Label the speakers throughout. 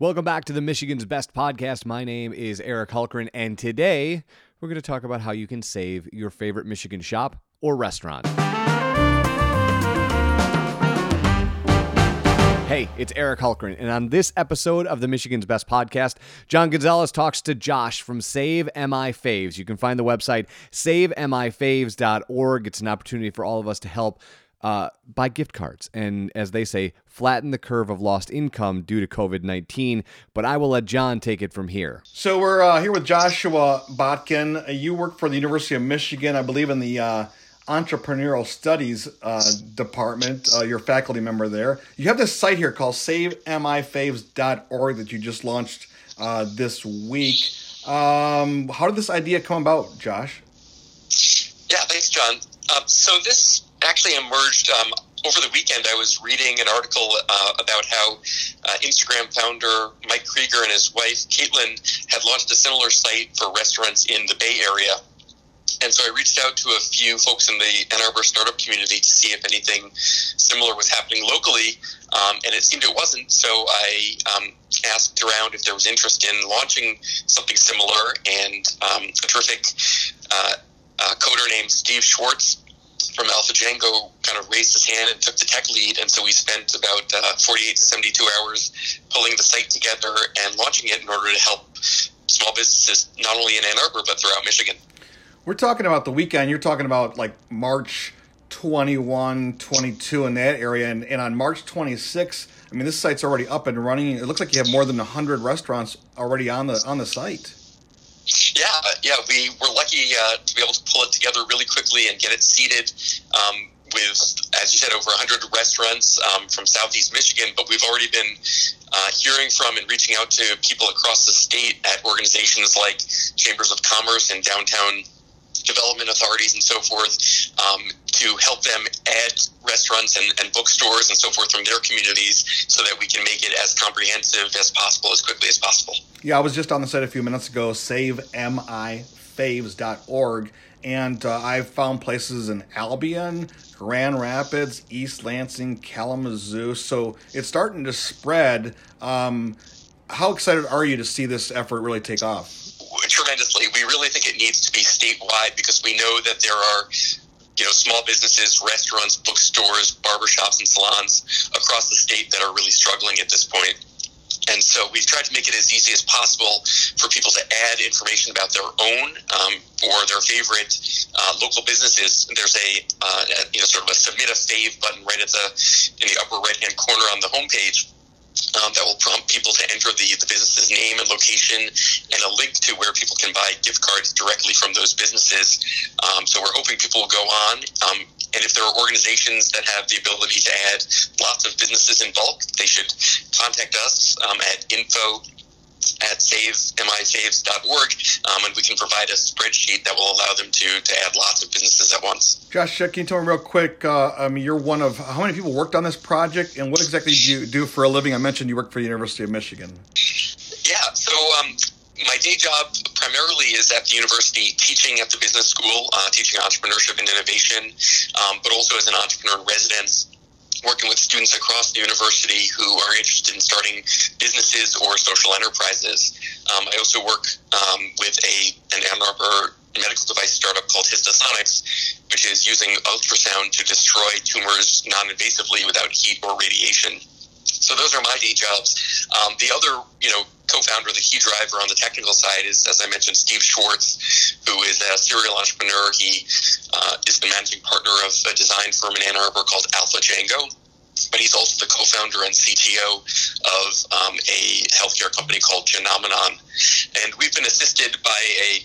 Speaker 1: Welcome back to the Michigan's Best Podcast. My name is Eric Hulkran, and today we're going to talk about how you can save your favorite Michigan shop or restaurant. Hey, it's Eric Hulkran, and on this episode of the Michigan's Best Podcast, John Gonzalez talks to Josh from Save MI Faves. You can find the website savemifaves.org. It's an opportunity for all of us to help uh, buy gift cards and, as they say, flatten the curve of lost income due to COVID 19. But I will let John take it from here.
Speaker 2: So we're uh, here with Joshua Botkin. Uh, you work for the University of Michigan, I believe, in the uh, entrepreneurial studies uh, department. Uh, you're a faculty member there. You have this site here called savemifaves.org that you just launched uh, this week. Um, how did this idea come about, Josh?
Speaker 3: Yeah, thanks, John. Um, so this actually emerged um, over the weekend. I was reading an article uh, about how uh, Instagram founder Mike Krieger and his wife Caitlin had launched a similar site for restaurants in the Bay Area. And so I reached out to a few folks in the Ann Arbor startup community to see if anything similar was happening locally, um, and it seemed it wasn't. So I um, asked around if there was interest in launching something similar, and um, a terrific uh, uh, coder named Steve Schwartz from Alfa Jango kind of raised his hand and took the tech lead. And so we spent about uh, 48 to 72 hours pulling the site together and launching it in order to help small businesses not only in Ann Arbor but throughout Michigan.
Speaker 2: We're talking about the weekend. You're talking about like March 21, 22 in that area. And, and on March 26, I mean, this site's already up and running. It looks like you have more than 100 restaurants already on the on the site.
Speaker 3: Yeah, yeah, we were lucky uh, to be able to pull it together really quickly and get it seated um, with, as you said, over 100 restaurants um, from Southeast Michigan. But we've already been uh, hearing from and reaching out to people across the state at organizations like Chambers of Commerce and downtown development authorities and so forth um, to help them add restaurants and, and, bookstores and so forth from their communities so that we can make it as comprehensive as possible as quickly as possible.
Speaker 2: Yeah, I was just on the site a few minutes ago, savemifaves.org, and uh, I've found places in Albion, Grand Rapids, East Lansing, Kalamazoo. So it's starting to spread. Um, how excited are you to see this effort really take off?
Speaker 3: Tremendously. We really think it needs to be statewide because we know that there are you know small businesses, restaurants, bookstores, barbershops, and salons across the state that are really struggling at this point. And so we've tried to make it as easy as possible for people to add information about their own um, or their favorite uh, local businesses. There's a, uh, you know sort of a submit a fave button right at the in the upper right hand corner on the homepage um, that will prompt people to enter the, the business's name and location and a link to where people can buy gift cards directly from those businesses. Um, so we're hoping people will go on. Um, and if there are organizations that have the ability to add lots of businesses in bulk, they should contact us um, at info at savemifaves.org, um, and we can provide a spreadsheet that will allow them to, to add lots of businesses at once.
Speaker 2: Josh, can you tell me real quick? Uh, I mean, you're one of how many people worked on this project, and what exactly do you do for a living? I mentioned you work for the University of Michigan.
Speaker 3: Yeah, so um, my day job primarily is at the university teaching at the business school, uh, teaching entrepreneurship and innovation, um, but also as an entrepreneur in residence working with students across the university who are interested in starting businesses or social enterprises. Um, I also work um, with a an Ann Arbor medical device startup called Histosonics, which is using ultrasound to destroy tumors non-invasively without heat or radiation. So those are my day jobs. Um, the other, you know, co-founder, the key driver on the technical side is, as I mentioned, Steve Schwartz, who is a serial entrepreneur. He uh, is the managing partner of a design firm in Ann Arbor called Alfa Jango. But he's also the co-founder and CTO of um, a healthcare company called Genomenon. And we've been assisted by a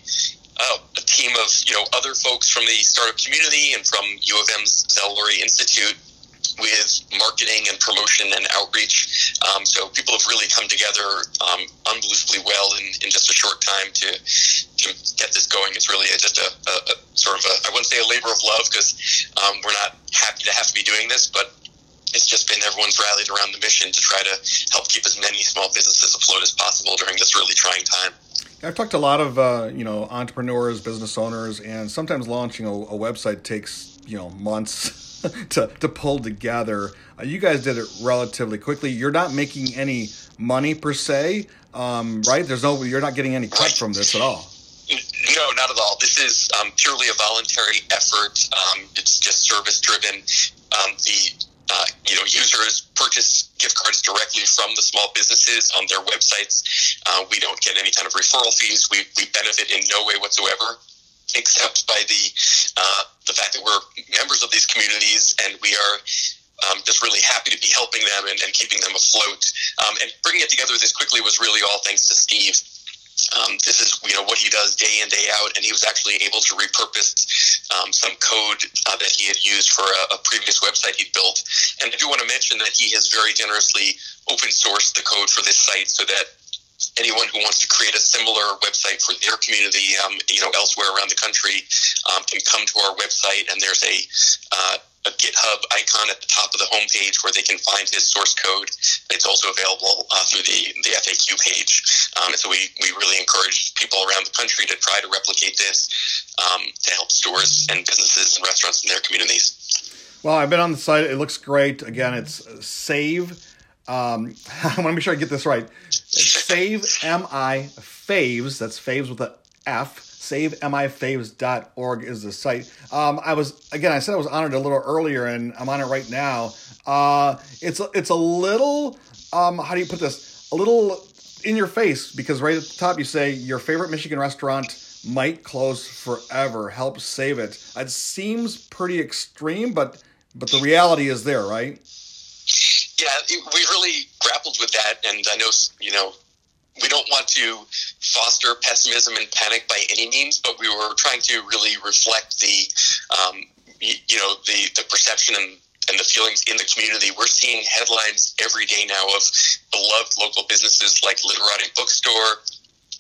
Speaker 3: uh, a team of you know other folks from the startup community and from U of M's Zell Lurie Institute with marketing and promotion and outreach. Um, so people have really come together um, unbelievably well in, in just a short time to to get this going. It's really a, just a, a, a, sort of a I wouldn't say a labor of love because um, we're not happy to have to be doing this, but it's just been everyone's rallied around the mission to try to help keep as many small businesses afloat as possible during this really trying time.
Speaker 2: I've talked to a lot of uh, you know entrepreneurs, business owners, and sometimes launching a, a website takes you know months to, to pull together. Uh, you guys did it relatively quickly. You're not making any money per se, um, right? There's no, you're not getting any cut from this at all.
Speaker 3: No, not at all. This is um, purely a voluntary effort. Um, it's just service driven. Um, the uh, you know users purchase gift cards directly from the small businesses on their websites. Uh, we don't get any kind of referral fees. We, we benefit in no way whatsoever except by the uh, the fact that we're members of these communities and we are um, just really happy to be helping them and, and keeping them afloat. Um, and bringing it together this quickly was really all thanks to Steve. Um, this is you know what he does day in day out, and he was actually able to repurpose um, some code uh, that he had used for a, a, previous website he built. And I do want to mention that he has very generously open sourced the code for this site so that anyone who wants to create a similar website for their community, um, you know, elsewhere around the country, um, can come to our website, and there's a uh, a GitHub icon at the top of the homepage where they can find his source code. It's also available uh, through the, the FAQ page. Um, and so we, we really encourage people around the country to try to replicate this um, to help stores and businesses and restaurants in their communities.
Speaker 2: Well, I've been on the site. It looks great. Again, it's save. Um, I want to make sure I get this right. Save mi faves. That's faves with a F savemifaves.org is the site. Um, I was again, I said I was on it a little earlier, and I'm on it right now. Uh, it's it's a little um, how do you put this? A little in your face because right at the top you say your favorite Michigan restaurant might close forever. Help save it. It seems pretty extreme, but but the reality is there, right?
Speaker 3: Yeah, we really grappled with that, and I know you know we don't want to foster pessimism and panic by any means, but we were trying to really reflect the, um, you know, the, the perception and, and the feelings in the community. We're seeing headlines every day now of beloved local businesses like Literati Bookstore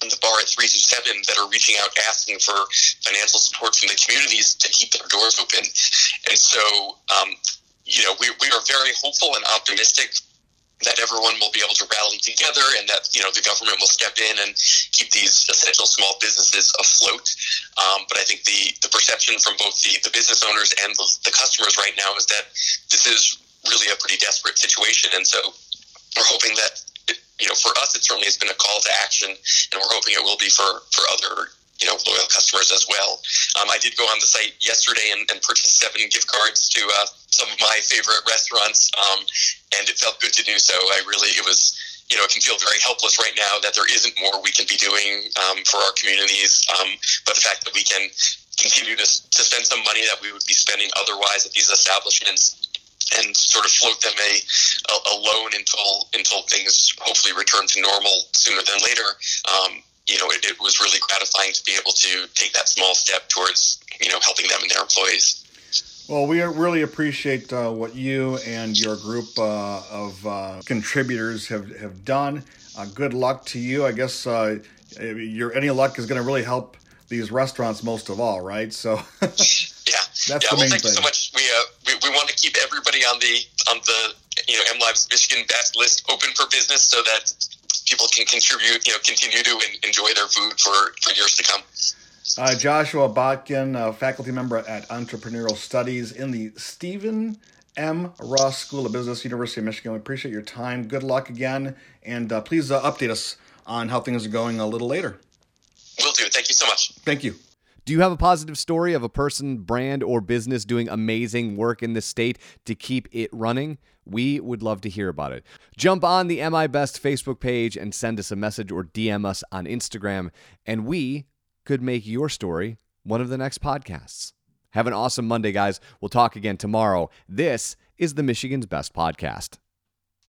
Speaker 3: and the bar at 327 that are reaching out asking for financial support from the communities to keep their doors open. And so, um, you know, we, we are very hopeful and optimistic that everyone will be able to rally together and that you know the government will step in and keep these essential small businesses afloat. Um, but I think the the perception from both the, the business owners and the, the customers right now is that this is really a pretty desperate situation, and so we're hoping that you know for us it certainly has been a call to action, and we're hoping it will be for for other you know loyal customers as well. Um, I did go on the site yesterday and, and purchase seven gift cards to uh, some of my favorite restaurants, um, and it felt good to do so. I really it was you know it can feel very helpless right now that there isn't more we can be doing um, for our communities, um, but the fact that we can continue to, to spend some money that we would be spending otherwise at these establishments and sort of float them a, a, a loan until until things hopefully return to normal sooner than later. Um, you know, it, it, was really gratifying to be able to take that small step towards, you know, helping them and their employees.
Speaker 2: Well, we really appreciate uh, what you and your group uh, of uh, contributors have, have done. Uh, good luck to you. I guess uh, your any luck is going to really help these restaurants most of all, right? So,
Speaker 3: yeah, that's
Speaker 2: yeah,
Speaker 3: the
Speaker 2: well,
Speaker 3: main
Speaker 2: thank
Speaker 3: thing. you so much. We, uh, we we want to keep everybody on the on the you know MLive's Michigan Best list open for business so that people can contribute, you know, continue to enjoy their food for, for years to come.
Speaker 2: Uh, Joshua Botkin, uh, faculty member at Entrepreneurial Studies in the Stephen M. Ross School of Business, University of Michigan. We appreciate your time. Good luck again, and uh, please uh, update us on how things are going a little later.
Speaker 3: Will do. Thank you so much.
Speaker 2: Thank you.
Speaker 1: Do you have a positive story of a person, brand, or business doing amazing work in the state to keep it running? We would love to hear about it. Jump on the MI Best Facebook page and send us a message or DM us on Instagram, and we could make your story one of the next podcasts. Have an awesome Monday, guys. We'll talk again tomorrow. This is the Michigan's Best Podcast.